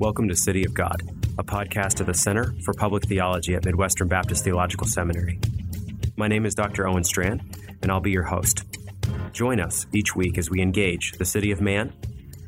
Welcome to City of God, a podcast of the Center for Public Theology at Midwestern Baptist Theological Seminary. My name is Dr. Owen Strachan, and I'll be your host. Join us each week as we engage the city of man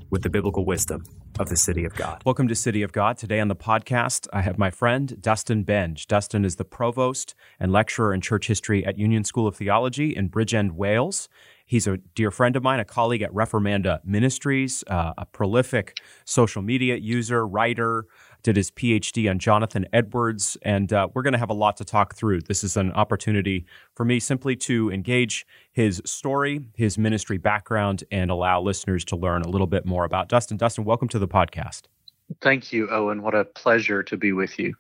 with the biblical wisdom of the City of God. Welcome to City of God. Today on the podcast, I have my friend Dustin Benge. Dustin is the provost and lecturer in church history at Union School of Theology in Bridgend, Wales. He's a dear friend of mine, a colleague at Reformanda Ministries, uh, a prolific social media user, writer, did his PhD on Jonathan Edwards, and uh, we're going to have a lot to talk through. This is an opportunity for me simply to engage his story, his ministry background, and allow listeners to learn a little bit more about Dustin. Dustin, welcome to the podcast. Thank you, Owen. What a pleasure to be with you.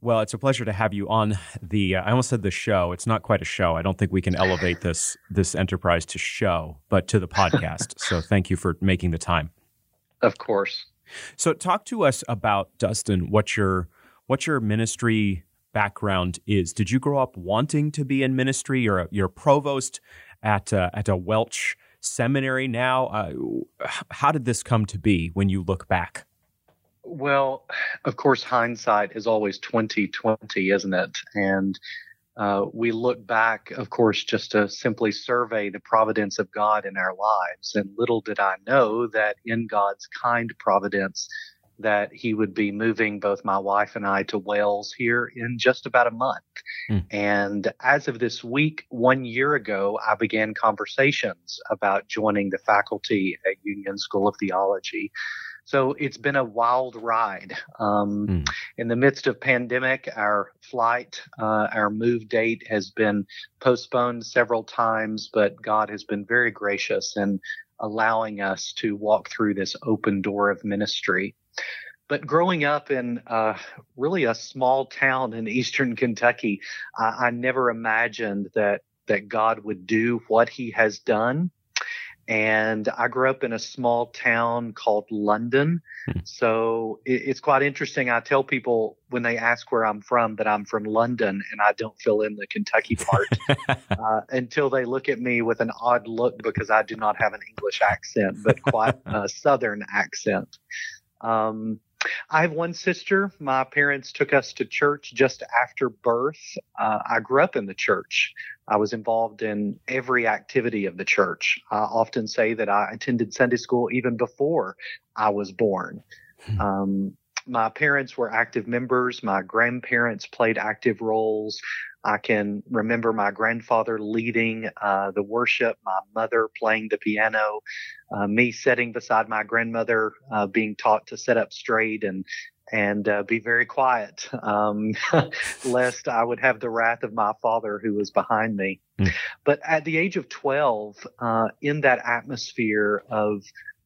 Well, it's a pleasure to have you on the. Uh, I almost said the show. It's not quite a show. I don't think we can elevate this this enterprise to show, but to the podcast. so, thank you for making the time. Of course. So, talk to us about Dustin. What your what your ministry background is? Did you grow up wanting to be in ministry? You're a, you're a provost at uh, at a Welsh seminary now. Uh, how did this come to be when you look back? Well, of course, hindsight is always twenty twenty, isn't it? And uh, we look back, of course, just to simply survey the providence of God in our lives. And little did I know that in God's kind providence, that He would be moving both my wife and I to Wales here in just about a month. Mm. And as of this week, one year ago, I began conversations about joining the faculty at Union School of Theology. So it's been a wild ride. Um, mm. In the midst of pandemic, our flight, uh, our move date has been postponed several times, but God has been very gracious in allowing us to walk through this open door of ministry. But growing up in uh, really a small town in eastern Kentucky, I, I never imagined that that God would do what He has done and I grew up in a small town called London. Hmm. So it, it's quite interesting. I tell people when they ask where I'm from that I'm from London and I don't fill in the Kentucky part uh, until they look at me with an odd look because I do not have an English accent, but quite a Southern accent. Um, I have one sister. My parents took us to church just after birth. Uh, I grew up in the church. I was involved in every activity of the church. I often say that I attended Sunday school even before I was born. Hmm. Um, my parents were active members. My grandparents played active roles. I can remember my grandfather leading uh, the worship, my mother playing the piano, uh, me sitting beside my grandmother, uh, being taught to sit up straight and and uh, be very quiet, um, lest I would have the wrath of my father who was behind me. Mm. But at the age of 12, uh, in that atmosphere of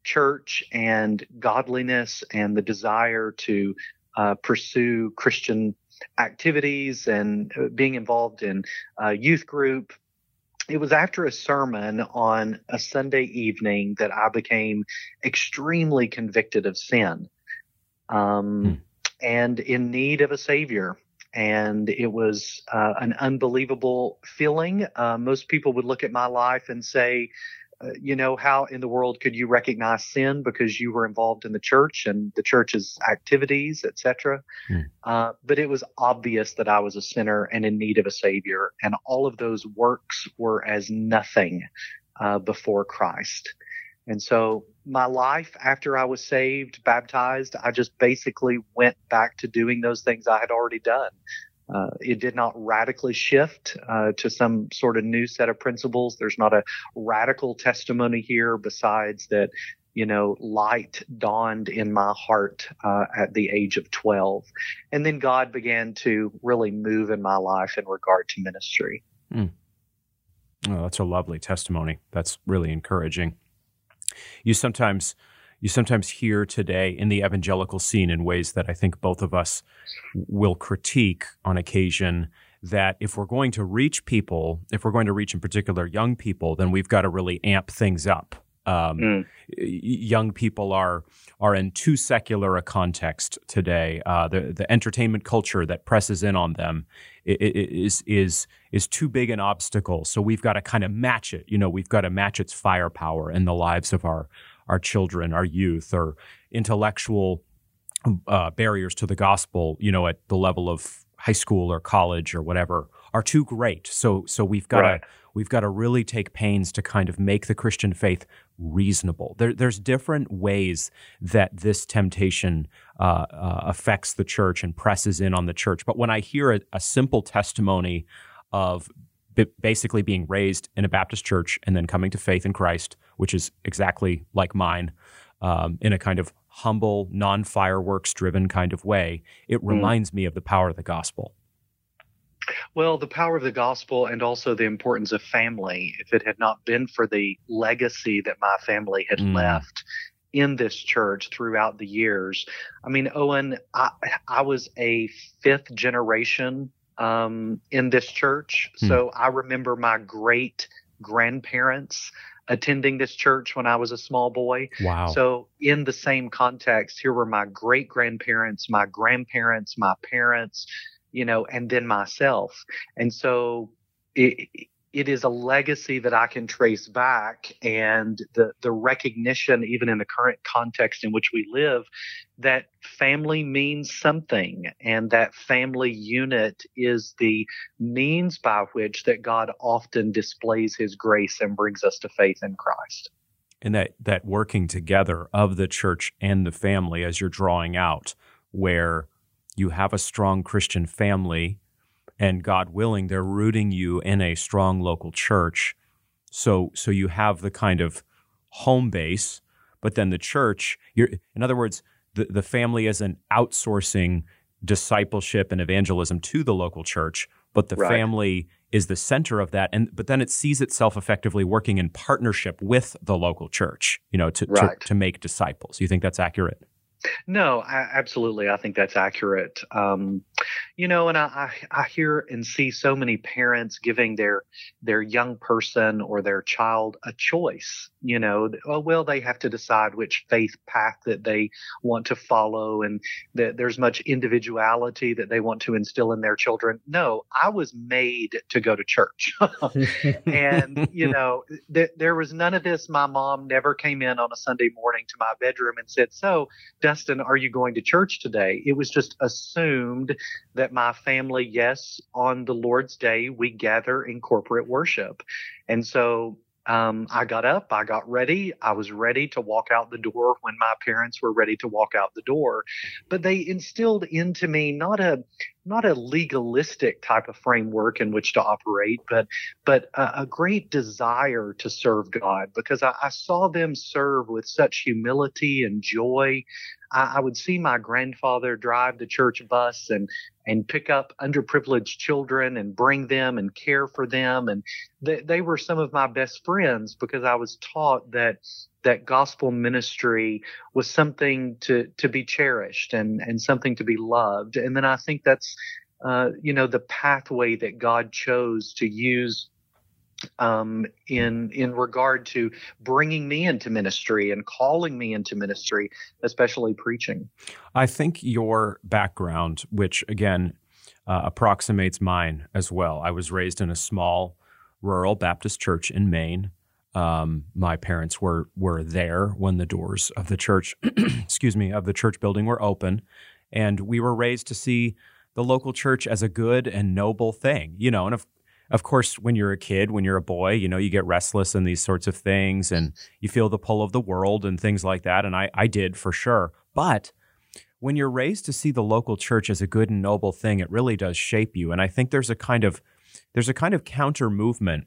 church and godliness and the desire to uh, pursue Christian activities and uh, being involved in a youth group, it was after a sermon on a Sunday evening that I became extremely convicted of sin um, hmm. and in need of a savior. And it was uh, an unbelievable feeling. Uh, most people would look at my life and say, uh, you know, how in the world could you recognize sin because you were involved in the church and the church's activities, etc. Hmm. Uh, but it was obvious that I was a sinner and in need of a savior, and all of those works were as nothing uh, before Christ. And so my life after I was saved, baptized, I just basically went back to doing those things I had already done. Uh, it did not radically shift uh, to some sort of new set of principles. There's not a radical testimony here besides that, you know, light dawned in my heart uh, at the age of 12. And then God began to really move in my life in regard to ministry. Mm. Oh, that's a lovely testimony. That's really encouraging you sometimes you sometimes hear today in the evangelical scene in ways that I think both of us will critique on occasion that if we're going to reach people, if we're going to reach in particular young people, then we've got to really amp things up. Um, mm. Young people are are in too secular a context today. Uh, the the entertainment culture that presses in on them is is is too big an obstacle. So we've got to kind of match it. You know, we've got to match its firepower in the lives of our our children, our youth, or intellectual uh, barriers to the gospel, you know, at the level of high school or college or whatever, are too great. So so we've got right. to we've got to really take pains to kind of make the Christian faith reasonable. There, there's different ways that this temptation uh, uh, affects the church and presses in on the church. But when I hear a, a simple testimony of basically being raised in a Baptist church and then coming to faith in Christ, which is exactly like mine, um, in a kind of humble, non fireworks driven kind of way, it mm. reminds me of the power of the gospel. Well, the power of the gospel and also the importance of family. If it had not been for the legacy that my family had mm. left in this church throughout the years, I mean, Owen, I, I was a fifth generation um, in this church. Mm. So I remember my great grandparents attending this church when I was a small boy. Wow. So in the same context, here were my great grandparents, my grandparents, my parents, you know, and then myself. And so it, it is a legacy that I can trace back and the, the recognition, even in the current context in which we live, that family means something and that family unit is the means by which that God often displays his grace and brings us to faith in Christ. And that, that working together of the church and the family as you're drawing out, where you have a strong Christian family, and God willing, they're rooting you in a strong local church. So, so you have the kind of home base, but then the church, you're, in other words, the, the family isn't outsourcing discipleship and evangelism to the local church, but the right. family is the center of that. And but then it sees itself effectively working in partnership with the local church, you know, to, right. to, to make disciples. You think that's accurate? No, I, absolutely. I think that's accurate. Um, you know, and I, I, I hear and see so many parents giving their their young person or their child a choice. You know, oh well, they have to decide which faith path that they want to follow, and that there's much individuality that they want to instill in their children. No, I was made to go to church, and you know, th- there was none of this. My mom never came in on a Sunday morning to my bedroom and said, "So." Dustin, are you going to church today? It was just assumed that my family, yes, on the Lord's day, we gather in corporate worship. And so um, I got up, I got ready. I was ready to walk out the door when my parents were ready to walk out the door. But they instilled into me not a not a legalistic type of framework in which to operate, but but a, a great desire to serve God because I, I, saw them serve with such humility and joy. I, I would see my grandfather drive the church bus and and pick up underprivileged children and bring them and care for them. And they, they were some of my best friends because I was taught that that gospel ministry was something to to be cherished and and something to be loved. And then I think that's uh, you know the pathway that God chose to use um, in in regard to bringing me into ministry and calling me into ministry, especially preaching. I think your background, which again uh, approximates mine as well. I was raised in a small rural Baptist church in Maine. Um, my parents were were there when the doors of the church, excuse me, of the church building were open, and we were raised to see the local church as a good and noble thing. You know, and of of course, when you're a kid, when you're a boy, you know, you get restless and these sorts of things and you feel the pull of the world and things like that. And I, I did for sure. But when you're raised to see the local church as a good and noble thing, it really does shape you. And I think there's a kind of there's a kind of counter movement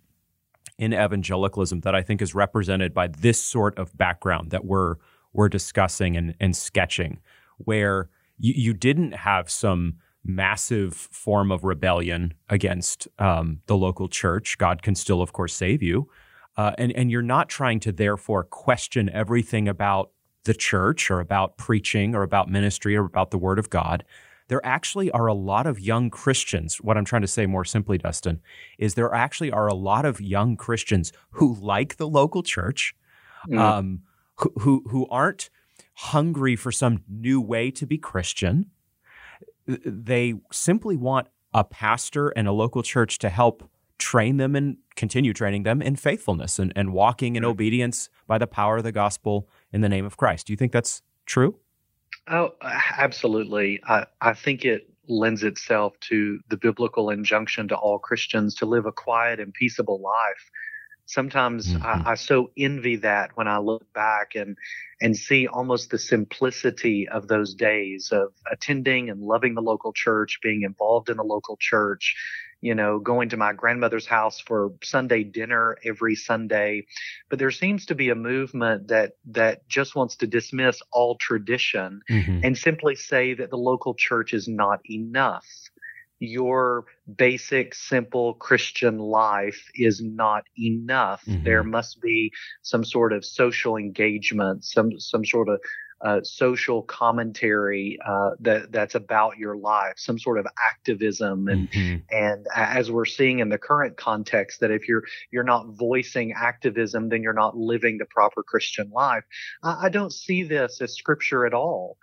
in evangelicalism that I think is represented by this sort of background that we're we're discussing and, and sketching, where you, you didn't have some massive form of rebellion against um, the local church. God can still, of course, save you. Uh, and, and you're not trying to therefore question everything about the church or about preaching or about ministry or about the word of God. There actually are a lot of young Christians. What I'm trying to say more simply, Dustin, is there actually are a lot of young Christians who like the local church, mm. um, who, who, who aren't hungry for some new way to be Christian they simply want a pastor and a local church to help train them and continue training them in faithfulness and, and walking in obedience by the power of the gospel in the name of Christ. Do you think that's true? Oh, absolutely. I, I think it lends itself to the biblical injunction to all Christians to live a quiet and peaceable life. Sometimes mm-hmm. I, I, so envy that when I look back and and see almost the simplicity of those days of attending and loving the local church, being involved in the local church, you know, going to my grandmother's house for Sunday dinner every Sunday. But there seems to be a movement that that just wants to dismiss all tradition mm-hmm. and simply say that the local church is not enough. Your basic, simple Christian life is not enough. Mm-hmm. There must be some sort of social engagement, some some sort of uh, social commentary uh, that that's about your life, some sort of activism, and mm-hmm. and as we're seeing in the current context, that if you're you're not voicing activism, then you're not living the proper Christian life. I, I don't see this as scripture at all.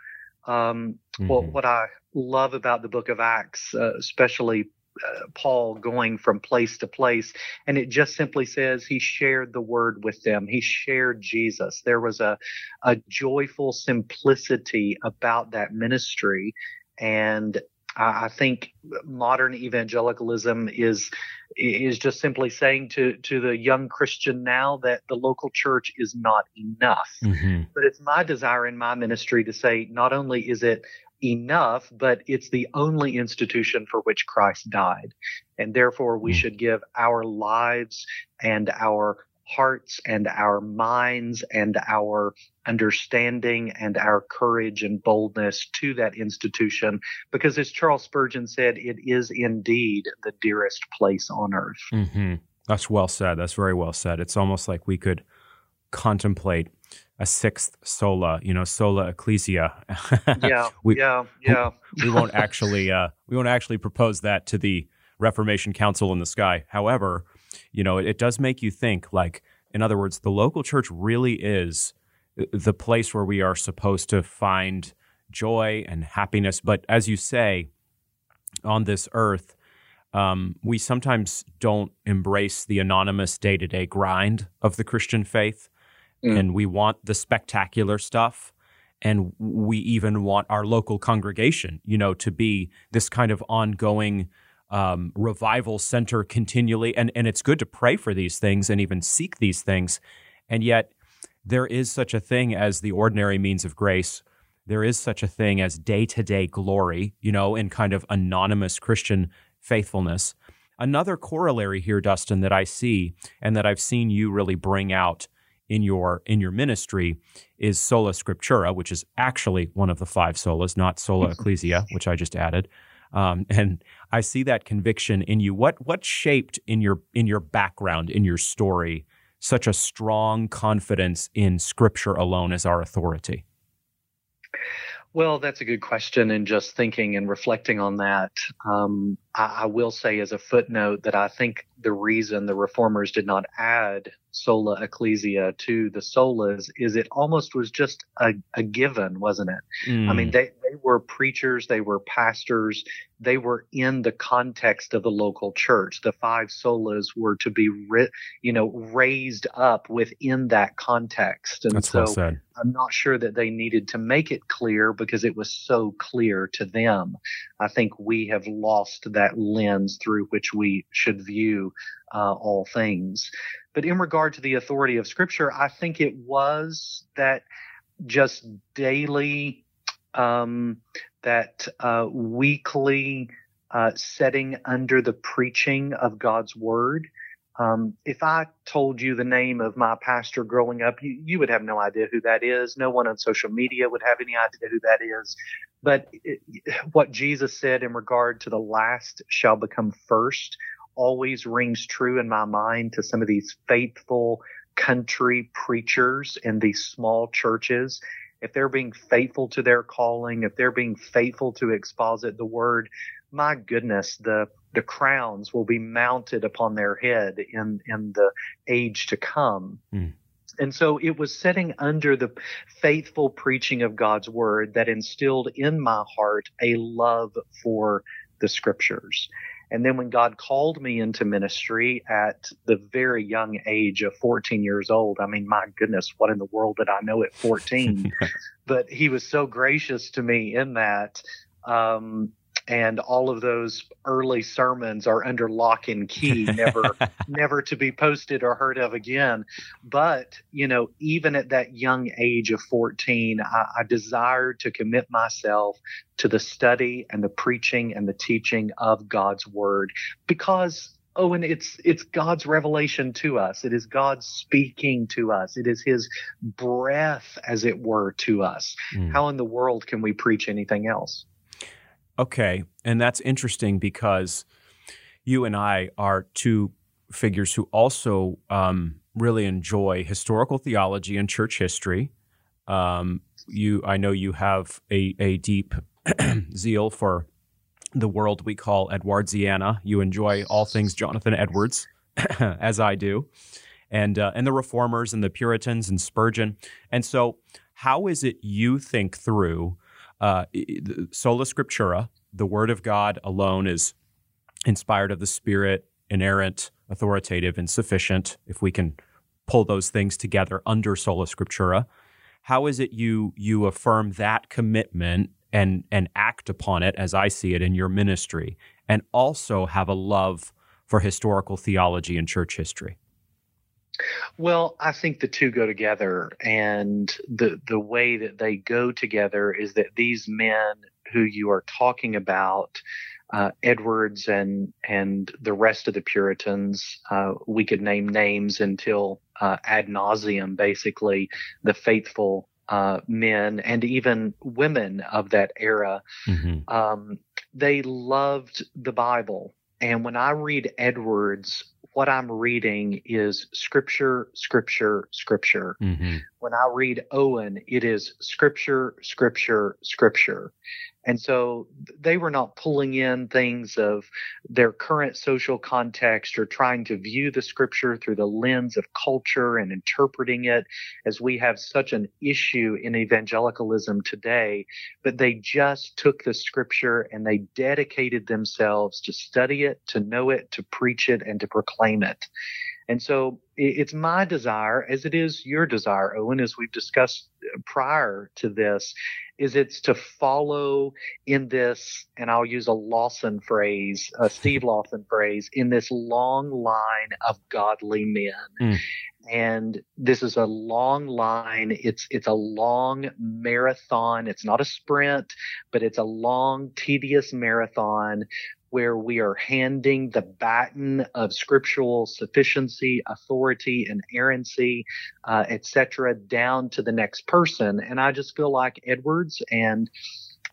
Um, mm-hmm. Well, what I love about the Book of Acts, uh, especially uh, Paul going from place to place, and it just simply says he shared the word with them. He shared Jesus. There was a a joyful simplicity about that ministry, and I, I think modern evangelicalism is is just simply saying to to the young Christian now that the local church is not enough. Mm-hmm. But it's my desire in my ministry to say not only is it enough, but it's the only institution for which Christ died. And therefore, we mm. should give our lives and our hearts and our minds and our understanding and our courage and boldness to that institution because as charles spurgeon said it is indeed the dearest place on earth mm-hmm. that's well said that's very well said it's almost like we could contemplate a sixth sola, you know, sola ecclesia. yeah, we, yeah, yeah. we won't actually uh, we won't actually propose that to the Reformation Council in the sky. However, you know, it, it does make you think. Like, in other words, the local church really is the place where we are supposed to find joy and happiness. But as you say, on this earth, um, we sometimes don't embrace the anonymous day to day grind of the Christian faith mm. and we want the spectacular stuff and we even want our local congregation you know to be this kind of ongoing um, revival center continually. And and it's good to pray for these things and even seek these things. And yet there is such a thing as the ordinary means of grace. There is such a thing as day-to-day glory you know in kind of anonymous christian faithfulness. Another corollary here dustin that i see and that i've seen you really bring out in your in your ministry is sola scriptura, which is actually one of the five solas, not sola ecclesia, which I just added. Um, and I see that conviction in you. What what shaped in your in your background in your story such a strong confidence in Scripture alone as our authority? Well, that's a good question. And just thinking and reflecting on that, um, I, I, will say as a footnote that I think the reason the reformers did not add sola ecclesia to the solas is it almost was just a, a given, wasn't it? Mm. I mean, mm. they, they were preachers, they were pastors, they were in the context of the local church. The five solas were to be, ri- you know, raised up within that context. And That's so well. I'm not sure that they needed to make it clear because it was so clear to them. I think we have lost that lens through which we should view uh, all things. But in regard to the authority of Scripture, I think it was that just daily, um, that uh, weekly uh, setting under the preaching of God's Word. Um, if I told you the name of my pastor growing up, you, you, would have no idea who that is. No one on social media would have any idea who that is. But it, what Jesus said in regard to the last shall become first always rings true in my mind to some of these faithful country preachers in these small churches. If they're being faithful to their calling, if they're being faithful to exposit the word, my goodness, the the crowns will be mounted upon their head in in the age to come. Mm. And so it was setting under the faithful preaching of God's word that instilled in my heart a love for the scriptures. And then when God called me into ministry at the very young age of 14 years old, I mean, my goodness, what in the world did I know at 14? but He was so gracious to me in that. Um, and all of those early sermons are under lock and key, never never to be posted or heard of again. But you know, even at that young age of 14, I, I desired to commit myself to the study and the preaching and the teaching of God's word because oh and it's it's god's revelation to us it is god speaking to us it is his breath as it were to us mm. how in the world can we preach anything else Okay. And that's interesting because you and I are two figures who also um, really enjoy historical theology and church history. Um, you, I know you have a, a deep zeal for the world we call Edwardsiana. You enjoy all things Jonathan Edwards, as I do, and uh, and the Reformers and the Puritans and Spurgeon. And so, how is it you think through uh, sola scriptura, the word of God alone is inspired of the Spirit, inerrant, authoritative, and sufficient, if we can pull those things together under sola scriptura. How is it you you affirm that commitment and and act upon it as I see it in your ministry, and also have a love for historical theology and church history? Well, I think the two go together, and the the way that they go together is that these men who you are talking about, uh, Edwards and and the rest of the Puritans, uh, we could name names until uh, ad nauseum. Basically, the faithful uh, men and even women of that era, mm-hmm. um, they loved the Bible. And when I read Edwards, what I'm reading is scripture, scripture, scripture. Mm-hmm. When I read Owen, it is scripture, scripture, scripture. And so they were not pulling in things of their current social context or trying to view the scripture through the lens of culture and interpreting it as we have such an issue in evangelicalism today. But they just took the scripture and they dedicated themselves to study it, to know it, to preach it, and to proclaim it. And so it's my desire, as it is your desire, Owen, as we've discussed prior to this, is it's to follow in this, and I'll use a Lawson phrase, a Steve Lawson phrase, in this long line of godly men. Mm. And this is a long line. It's it's a long marathon. It's not a sprint, but it's a long, tedious marathon where we are handing the baton of scriptural sufficiency, authority, inerrancy, uh, etc., down to the next person. And I just feel like Edwards and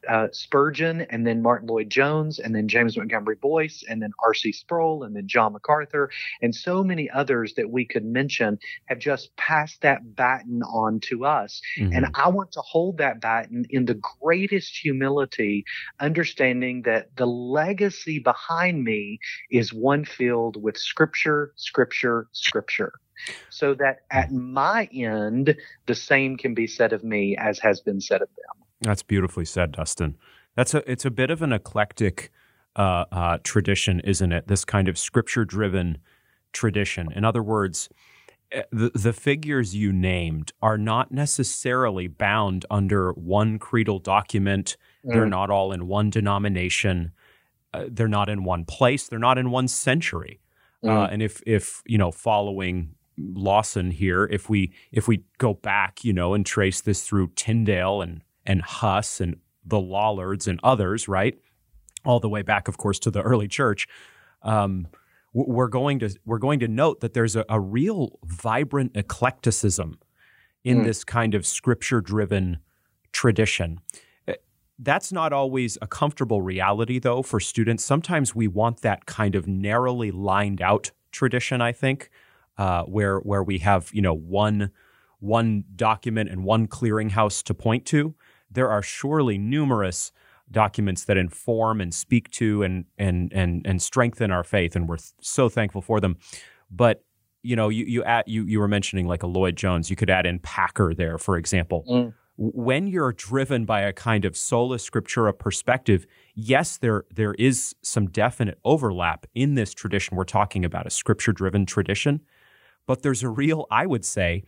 uh, Spurgeon, and then Martyn Lloyd-Jones, and then James Montgomery Boice and then R.C. Sproul, and then John MacArthur, and so many others that we could mention have just passed that baton on to us. Mm-hmm. And I want to hold that baton in the greatest humility, understanding that the legacy behind me is one filled with Scripture, Scripture, Scripture so that at my end, the same can be said of me as has been said of them. That's beautifully said, Dustin. That's a it's a bit of an eclectic uh, uh, tradition, isn't it? This kind of scripture driven tradition. In other words, eh, the, the figures you named are not necessarily bound under one creedal document. Mm. They're not all in one denomination. Uh, they're not in one place. They're not in one century. Uh, mm. and if if you know following Lawson here, if we if we go back, you know, and trace this through Tyndale and and Huss and the Lollards and others, right? All the way back, of course, to the early church. Um, we're going to we're going to note that there's a, a real vibrant eclecticism in mm. this kind of scripture driven tradition. Eh, that's not always a comfortable reality, though, for students. Sometimes we want that kind of narrowly lined out tradition. I think uh, where where we have you know one one document and one clearinghouse to point to there are surely numerous documents that inform and speak to and and and and strengthen our faith, and we're so thankful for them. But you know, you you add, you you were mentioning like a Lloyd Jones. You could add in Packer there, for example. Mm. when you're driven by a kind of sola scriptura perspective, yes, there there is some definite overlap in this tradition. We're talking about a scripture driven tradition, but there's a real, I would say,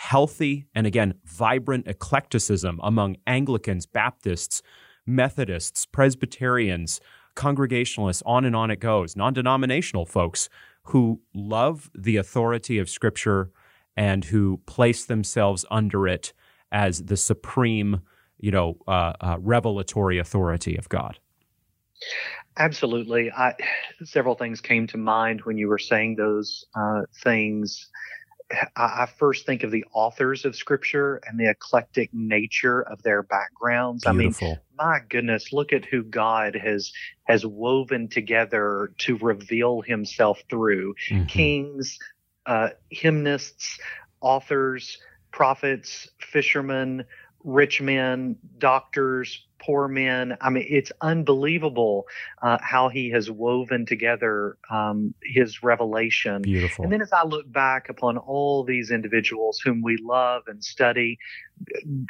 healthy and again vibrant eclecticism among Anglicans, Baptists, Methodists, Presbyterians, Congregationalists, on and on it goes, non denominational folks who love the authority of Scripture and who place themselves under it as the supreme, you know, uh, uh, revelatory authority of God. Absolutely. I, several things came to mind when you were saying those uh, things. I, I, first think of the authors of scripture and the eclectic nature of their backgrounds. Beautiful. I mean, my goodness, look at who God has has woven together to reveal himself through mm-hmm. kings, uh, hymnists, authors, prophets, fishermen, rich men, doctors, poor men. I mean, it's unbelievable uh, how he has woven together um, his revelation. Beautiful. And then as I look back upon all these individuals whom we love and study,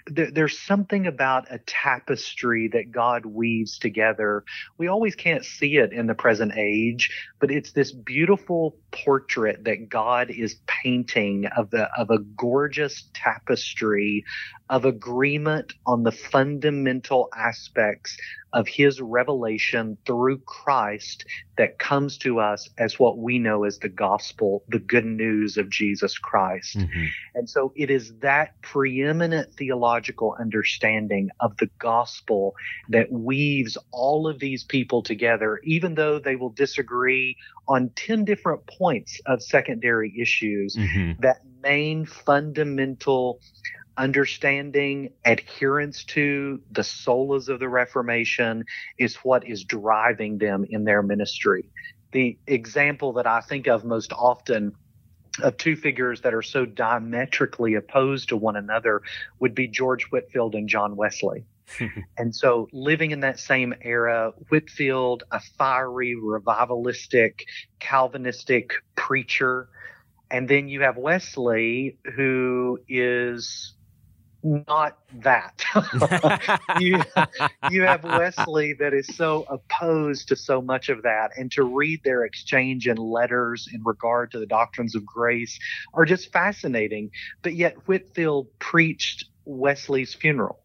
there, there's something about a tapestry that God weaves together. We always can't see it in the present age, but it's this beautiful portrait that God is painting of the of a gorgeous tapestry of agreement on the fundamental aspects of his revelation through Christ that comes to us as what we know as the gospel, the good news of Jesus Christ. Mm-hmm. And so it is that preeminent theological understanding of the gospel that weaves all of these people together, even though they will disagree on 10 different points of secondary issues, mm-hmm. that main fundamental understanding, adherence to the solas of the Reformation is what is driving them in their ministry. The example that I think of most often of two figures that are so diametrically opposed to one another would be George Whitefield and John Wesley. and so living in that same era, Whitefield, a fiery, revivalistic, Calvinistic preacher. And then you have Wesley, who is not that. you, you have Wesley that is so opposed to so much of that, and to read their exchange in letters in regard to the doctrines of grace are just fascinating. But yet, Whitefield preached Wesley's funeral,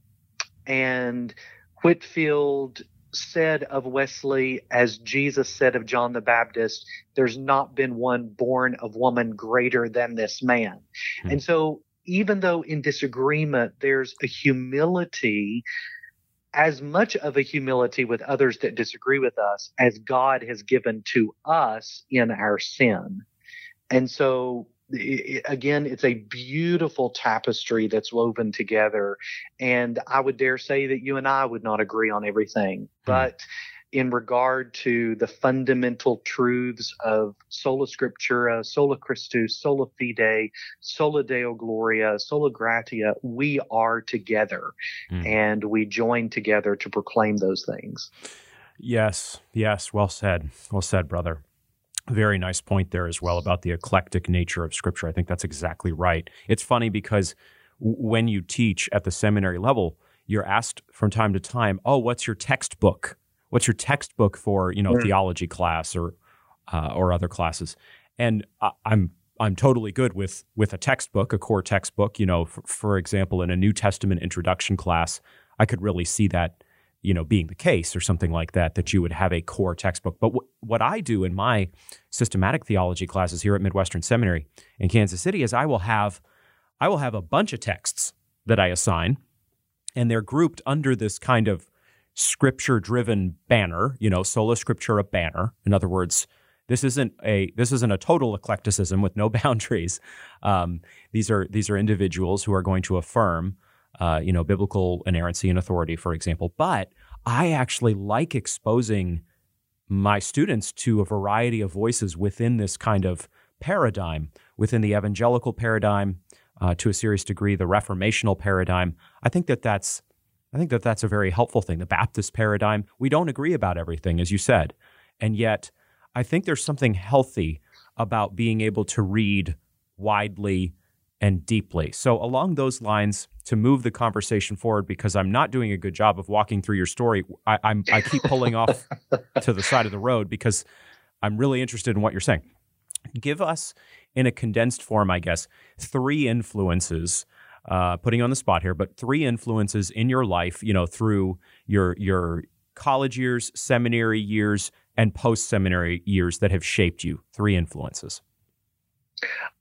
and Whitefield said of Wesley, as Jesus said of John the Baptist, there's not been one born of woman greater than this man. Hmm. And so even though in disagreement, there's a humility, as much of a humility with others that disagree with us as God has given to us in our sin. And so, again, it's a beautiful tapestry that's woven together. And I would dare say that you and I would not agree on everything, hmm. but in regard to the fundamental truths of sola scriptura, sola Christus, sola fide, sola deo gloria, sola gratia, we are together mm. and we join together to proclaim those things. Yes, yes, well said. Well said, brother. Very nice point there as well about the eclectic nature of scripture. I think that's exactly right. It's funny because when you teach at the seminary level, you're asked from time to time, "Oh, what's your textbook?" What's your textbook for you know mm. theology class or uh, or other classes? And I, i'm i'm totally good with with a textbook a core textbook. You know for, for example in a new testament introduction class i could really see that you know being the case or something like that that you would have a core textbook. But w- what i do in my systematic theology classes here at midwestern seminary in kansas city is i will have i will have a bunch of texts that i assign and they're grouped under this kind of scripture driven banner, you know, sola scriptura banner. In other words, this isn't a this isn't a total eclecticism with no boundaries. Um, these are these are individuals who are going to affirm, uh, you know, biblical inerrancy and authority, for example. But I actually like exposing my students to a variety of voices within this kind of paradigm, within the evangelical paradigm, uh, to a serious degree, the reformational paradigm. I think that that's I think that that's a very helpful thing. The Baptist paradigm, we don't agree about everything, as you said. And yet, I think there's something healthy about being able to read widely and deeply. So, along those lines, to move the conversation forward, because I'm not doing a good job of walking through your story, I, I'm I keep pulling off to the side of the road because I'm really interested in what you're saying. Give us, in a condensed form, I guess, three influences. Uh, putting you on the spot here, but three influences in your life, you know, through your your college years, seminary years, and post seminary years that have shaped you. Three influences.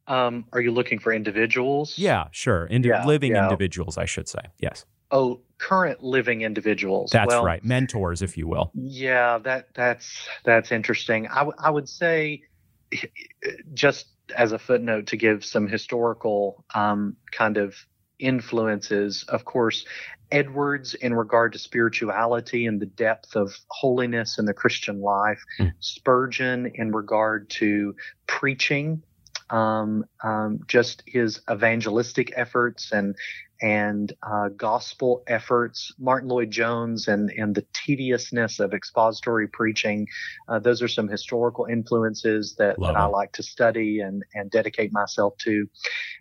Um, are you looking for individuals? Yeah, sure. Indi- yeah, living yeah. individuals, I should say. Yes. Oh, current living individuals. That's well, right. Mentors, if you will. Yeah, that that's that's interesting. I, w- I would say, just as a footnote, to give some historical um, kind of influences. Of course, Edwards in regard to spirituality and the depth of holiness in the Christian life. Mm. Spurgeon in regard to preaching um, um, just his evangelistic efforts and and uh, gospel efforts, Martyn Lloyd-Jones and and the tediousness of expository preaching. Uh, those are some historical influences that, that I like to study and and dedicate myself to.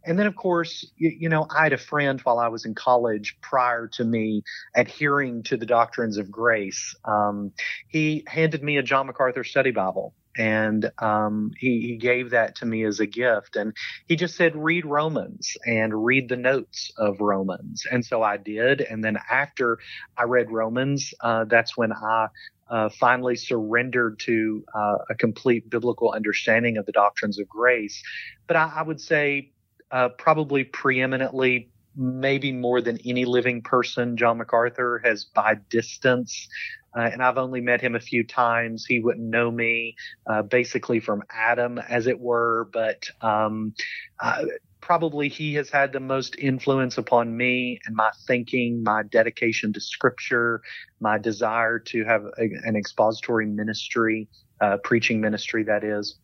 And then, of course, you, you, know, I had a friend while I was in college prior to me adhering to the doctrines of grace. Um, he handed me a John MacArthur study Bible and um, he, he gave that to me as a gift. And he just said read romans and read the notes of romans. And so i did. And then after i read romans uh, that's when i uh, finally surrendered to uh, a complete biblical understanding of the doctrines of grace. But i, I would say uh, probably preeminently maybe more than any living person, John MacArthur has by distance uh, and I've only met him a few times. He wouldn't know me, uh, basically from Adam, as it were, but um, uh, probably he has had the most influence upon me and my thinking, my dedication to Scripture, my desire to have a, an expository ministry, uh, preaching ministry, that is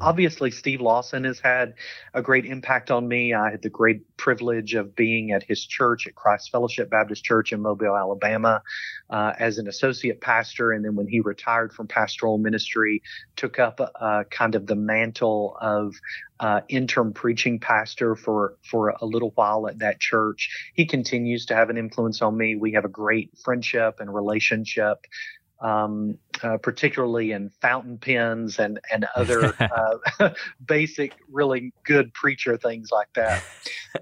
obviously Steve Lawson has had a great impact on me. I had the great privilege of being at his church at Christ Fellowship Baptist Church in Mobile, Alabama, uh, as an associate pastor. And then when he retired from pastoral ministry, took up uh, kind of the mantle of uh, interim preaching pastor for for a little while at that church. He continues to have an influence on me. We have a great friendship and relationship um, uh, particularly in fountain pens and and other uh, basic, really good preacher things like that.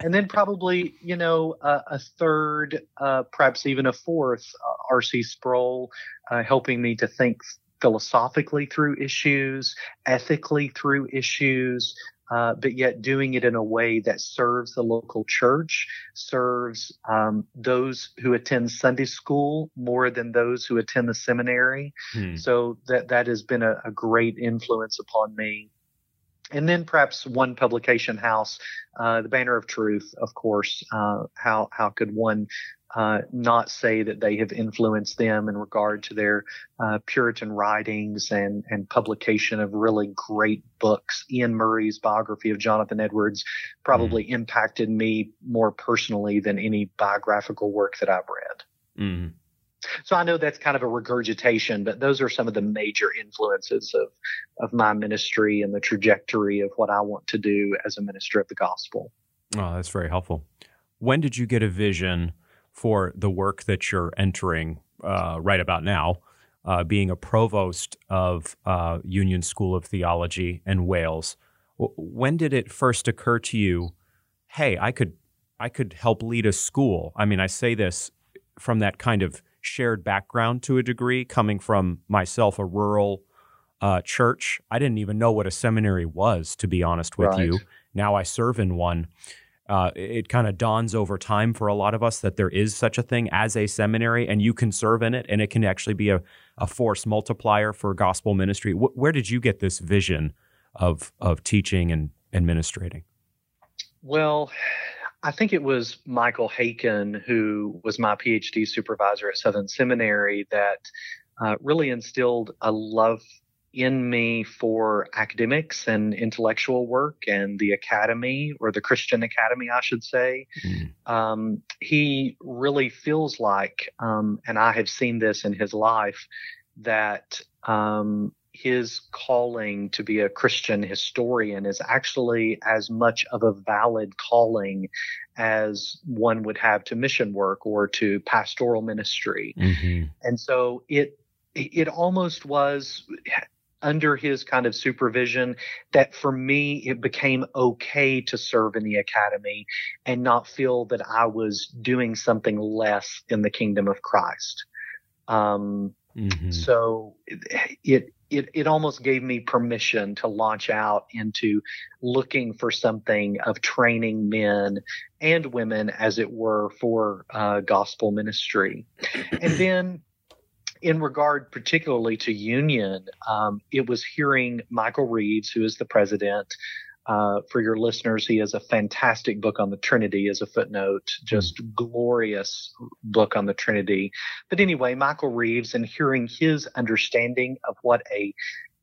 And then probably you know uh, a third, uh, perhaps even a fourth, uh, R.C. Sproul, uh, helping me to think philosophically through issues, ethically through issues, uh, but yet doing it in a way that serves the local church, serves um, those who attend Sunday school more than those who attend the seminary. Hmm. So that that has been a, a great influence upon me and then perhaps one publication house, uh, the Banner of Truth, of course. Uh, how how could one uh, not say that they have influenced them in regard to their uh, Puritan writings and, and publication of really great books. Iain Murray's biography of Jonathan Edwards probably mm. impacted me more personally than any biographical work that I've read. Mm. So I know that's kind of a regurgitation, but those are some of the major influences of, of my ministry and the trajectory of what I want to do as a minister of the gospel. Oh, that's very helpful. When did you get a vision for the work that you're entering uh, right about now, uh, being a provost of uh, Union School of Theology in Wales. When did it first occur to you, hey, I could I could help lead a school? I mean, I say this from that kind of shared background to a degree, coming from myself, a rural uh, church. I didn't even know what a seminary was, to be honest with right. you. Now I serve in one uh, it kind of dawns over time for a lot of us that there is such a thing as a seminary and you can serve in it and it can actually be a, a force multiplier for gospel ministry. W- where did you get this vision of, of teaching and administrating? Well, I think it was Michael Haykin, who was my PhD supervisor at Southern Seminary, that uh, really instilled a love in me for academics and intellectual work and the academy or the Christian academy, I should say. Mm. Um, he really feels like, um, and I have seen this in his life, that um, his calling to be a Christian historian is actually as much of a valid calling as one would have to mission work or to pastoral ministry. Mm-hmm. And so it it almost was under his kind of supervision that for me it became okay to serve in the academy and not feel that I was doing something less in the kingdom of Christ. Um, mm-hmm. So it, it it it almost gave me permission to launch out into looking for something of training men and women, as it were, for uh, gospel ministry, and then in regard particularly to union, um, it was hearing Michael Reeves, who is the president. Uh, for your listeners, he has a fantastic book on the Trinity as a footnote, just mm. glorious book on the Trinity. But anyway, Michael Reeves and hearing his understanding of what a,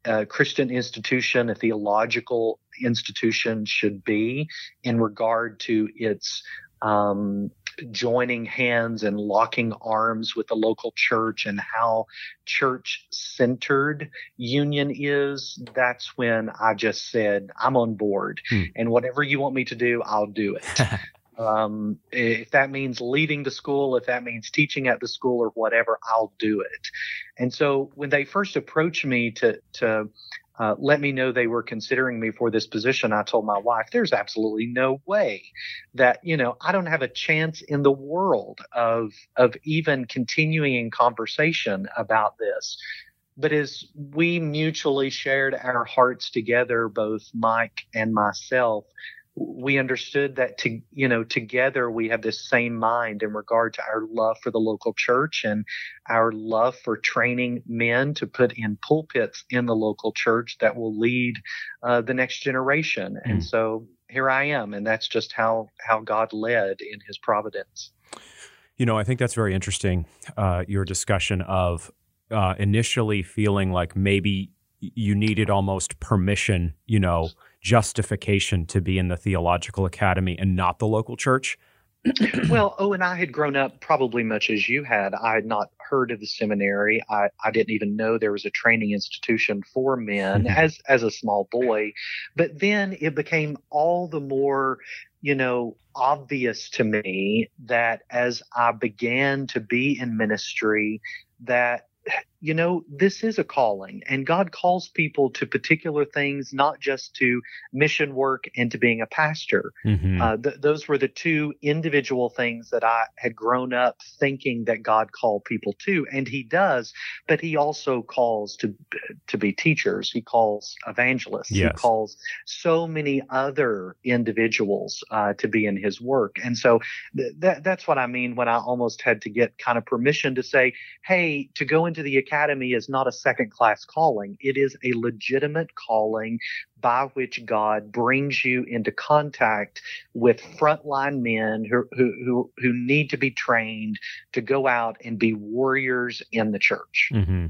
a Christian institution, a theological institution should be in regard to its um, joining hands and locking arms with the local church and how church centered union is, that's when I just said, I'm on board. Hmm. And whatever you want me to do, I'll do it. um, if that means leading the school, if that means teaching at the school or whatever, I'll do it. And so when they first approached me to, to, uh, let me know they were considering me for this position. I told my wife, there's absolutely no way that, you know, I don't have a chance in the world of, of even continuing in conversation about this. But as we mutually shared our hearts together, both Mike and myself, we understood that to you know together we have this same mind in regard to our love for the local church and our love for training men to put in pulpits in the local church that will lead uh, the next generation mm. and hmm. so here i am and that's just how how god led in his providence you know i think that's very interesting uh, your discussion of uh, initially feeling like maybe you needed almost permission you know justification to be in the theological academy and not the local church? well, oh, and I had grown up probably much as you had. I had not heard of the seminary. I, I didn't even know there was a training institution for men mm-hmm. as as a small boy. But then it became all the more, you know, obvious to me that as I began to be in ministry, that you know, this is a calling, and God calls people to particular things, not just to mission work and to being a pastor. Mm-hmm. Uh, th- those were the two individual things that I had grown up thinking that God called people to, and He does. But He also calls to to be teachers. He calls evangelists. Yes. He calls so many other individuals uh, to be in His work, and so th- that that's what I mean when I almost had to get kind of permission to say, "Hey, to go into the academy is not a second class calling. It is a legitimate calling by which God brings you into contact with frontline men who, who, who, who need to be trained to go out and be warriors in the church. Mm-hmm.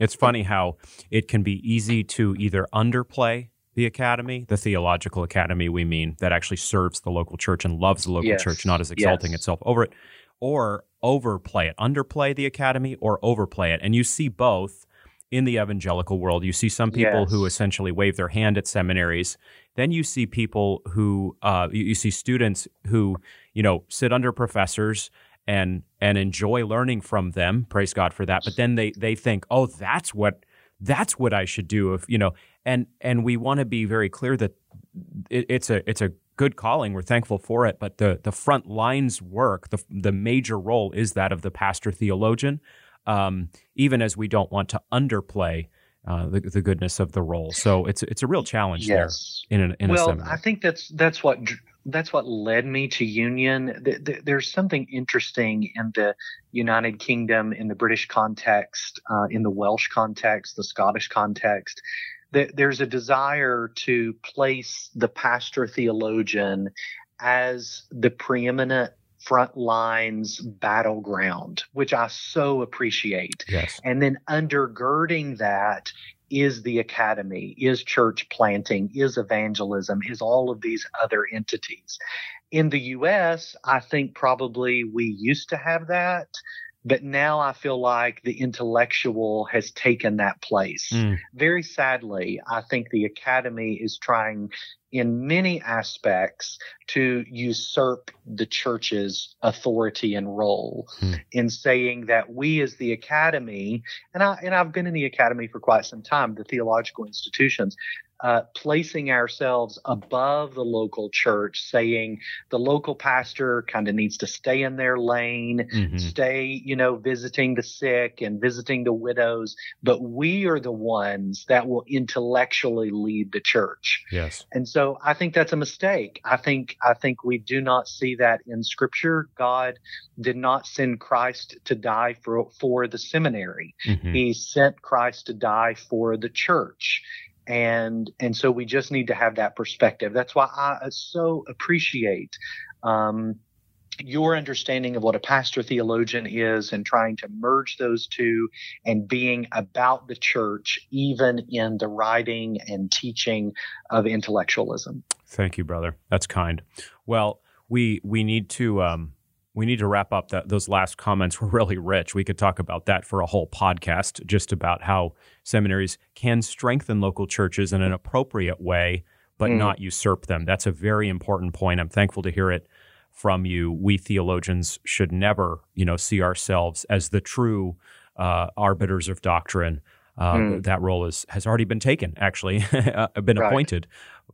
It's funny how it can be easy to either underplay the academy, the theological academy, we mean, that actually serves the local church and loves the local yes. church, not as exalting yes. itself over it, or overplay it, underplay the academy or overplay it. And you see both in the evangelical world. You see some people yes. who essentially wave their hand at seminaries. Then you see people who, uh, you, you see students who, you know, sit under professors and and enjoy learning from them. Praise God for that. But then they they think, oh, that's what that's what I should do. If you know, and and we want to be very clear that it, it's a it's a good calling. We're thankful for it, but the the front lines work, the the major role is that of the pastor theologian. Um, even as we don't want to underplay uh, the, the goodness of the role, so it's it's a real challenge yes. there in, a, in well, a seminar. I think that's that's what that's what led me to union. There's something interesting in the United Kingdom, in the British context, uh, in the Welsh context, the Scottish context, there's a desire to place the pastor theologian as the preeminent front lines battleground, which I so appreciate. Yes. And then undergirding that is the academy, is church planting, is evangelism, is all of these other entities. In the US, I think probably we used to have that but now I feel like the intellectual has taken that place. Mm. Very sadly, I think the academy is trying in many aspects to usurp the church's authority and role hmm. in saying that we as the academy and I and I've been in the academy for quite some time the theological institutions uh, placing ourselves above the local church, saying the local pastor kind of needs to stay in their lane, mm-hmm. stay, you know, visiting the sick and visiting the widows, but we are the ones that will intellectually lead the church. Yes. And so I think that's a mistake. I think I think we do not see that in scripture. God did not send Christ to die for for the seminary. Mm-hmm. He sent Christ to die for the church and and so we just need to have that perspective. That's why i so appreciate um, your understanding of what a pastor theologian is and trying to merge those two and being about the church even in the writing and teaching of intellectualism. Thank you brother. That's kind. Well we we need to um, we need to wrap up that those last comments were really rich. We could talk about that for a whole podcast, just about how seminaries can strengthen local churches in an appropriate way, but mm. not usurp them. That's a very important point. I'm thankful to hear it from you. We theologians should never, you know, see ourselves as the true uh, arbiters of doctrine. Uh, mm. That role is, has already been taken, actually, uh, been right. appointed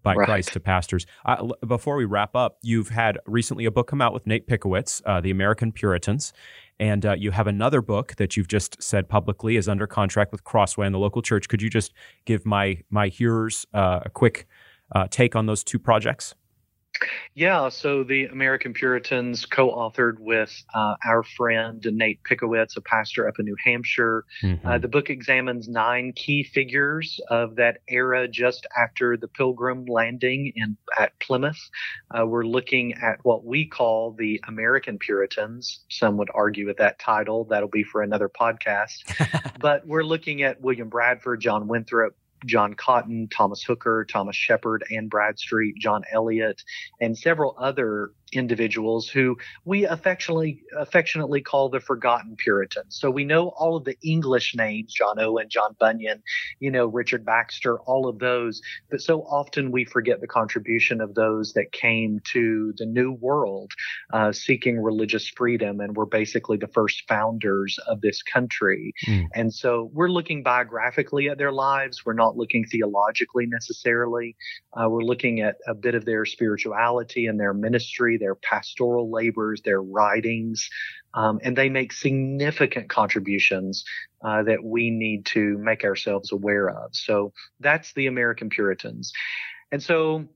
by right. Christ to pastors. Uh, before we wrap up, you've had recently a book come out with Nate Pickowicz, uh, The American Puritans. And uh, you have another book that you've just said publicly is under contract with Crossway and the local church. Could you just give my my hearers uh, a quick uh, take on those two projects? Yeah, so the American Puritans co authored with uh, our friend Nate Pickowicz, a pastor up in New Hampshire. Mm-hmm. Uh, the book examines nine key figures of that era just after the Pilgrim landing in at Plymouth. Uh, we're looking at what we call the American Puritans. Some would argue at that title. That'll be for another podcast. but we're looking at William Bradford, John Winthrop, John Cotton, Thomas Hooker, Thomas Shepard, Anne Bradstreet, John Eliot, and several other individuals who we affectionately affectionately call the forgotten Puritans. So we know all of the English names, John Owen, John Bunyan, you know, Richard Baxter, all of those, but so often we forget the contribution of those that came to the New World uh, seeking religious freedom and were basically the first founders of this country. Mm. And so we're looking biographically at their lives. We're not looking theologically necessarily. Uh, we're looking at a bit of their spirituality and their ministry their pastoral labors, their writings, um, and they make significant contributions uh, that we need to make ourselves aware of. So that's the American Puritans. And so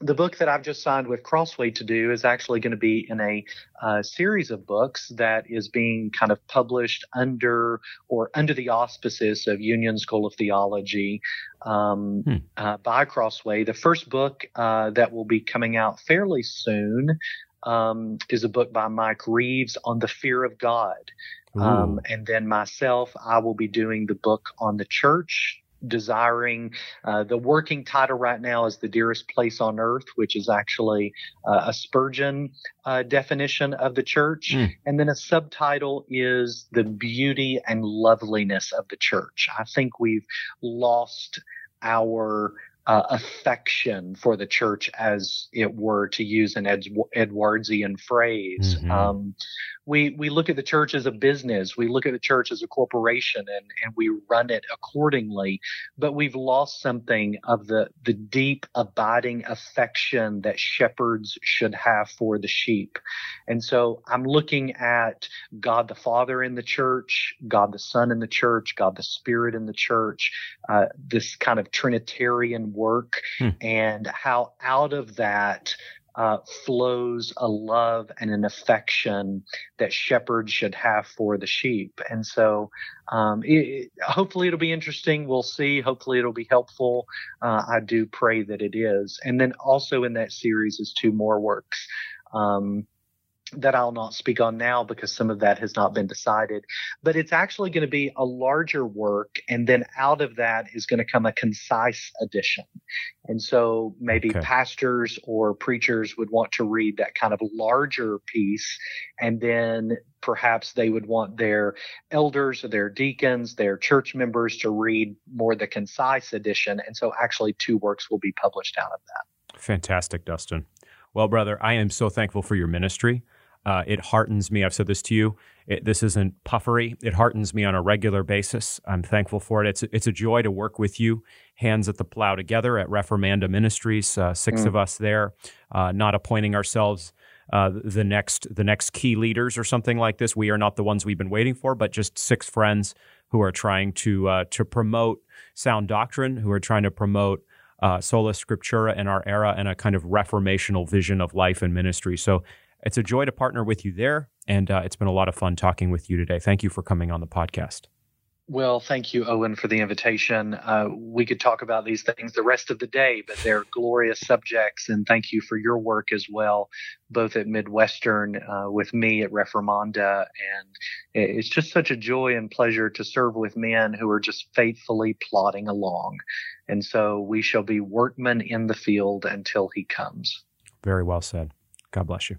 the book that I've just signed with Crossway to do is actually going to be in a uh, series of books that is being kind of published under or under the auspices of Union School of Theology um, hmm. uh, by Crossway. The first book uh, that will be coming out fairly soon um, is a book by Mike Reeves on the fear of God. Um, and then myself, I will be doing the book on the church desiring. Uh, the working title right now is The Dearest Place on Earth, which is actually uh, a Spurgeon uh, definition of the church. Mm. And then a subtitle is The Beauty and Loveliness of the Church. I think we've lost our uh, affection for the church, as it were, to use an Ed- Edwardsian phrase. Mm-hmm. Um, we we look at the church as a business. We look at the church as a corporation, and and we run it accordingly. But we've lost something of the the deep, abiding affection that shepherds should have for the sheep. And so I'm looking at God the Father in the church, God the Son in the church, God the Spirit in the church. Uh, this kind of Trinitarian work, hmm. and how out of that uh, flows a love and an affection that shepherds should have for the sheep. And so, um, it, hopefully, it'll be interesting. We'll see. Hopefully, it'll be helpful. Uh, I do pray that it is. And then also in that series is two more works. Um, that I'll not speak on now because some of that has not been decided. But it's actually going to be a larger work, and then out of that is going to come a concise edition. And so maybe okay. pastors or preachers would want to read that kind of larger piece, and then perhaps they would want their elders or their deacons, their church members to read more the concise edition. And so actually, two works will be published out of that. Fantastic, Dustin. Well, brother, I am so thankful for your ministry. Uh, it heartens me. I've said this to you. It, this isn't puffery. It heartens me on a regular basis. I'm thankful for it. It's it's a joy to work with you, hands at the plow together at Reformanda Ministries. Uh, six mm. of us there, uh, not appointing ourselves uh, the next the next key leaders or something like this. We are not the ones we've been waiting for, but just six friends who are trying to uh, to promote sound doctrine, who are trying to promote uh, sola scriptura in our era and a kind of reformational vision of life and ministry. So it's a joy to partner with you there. And uh, it's been a lot of fun talking with you today. Thank you for coming on the podcast. Well, thank you, Owen, for the invitation. Uh, we could talk about these things the rest of the day, but they're glorious subjects. And thank you for your work as well, both at Midwestern uh, with me at Reformanda. And it's just such a joy and pleasure to serve with men who are just faithfully plodding along. And so we shall be workmen in the field until he comes. Very well said. God bless you.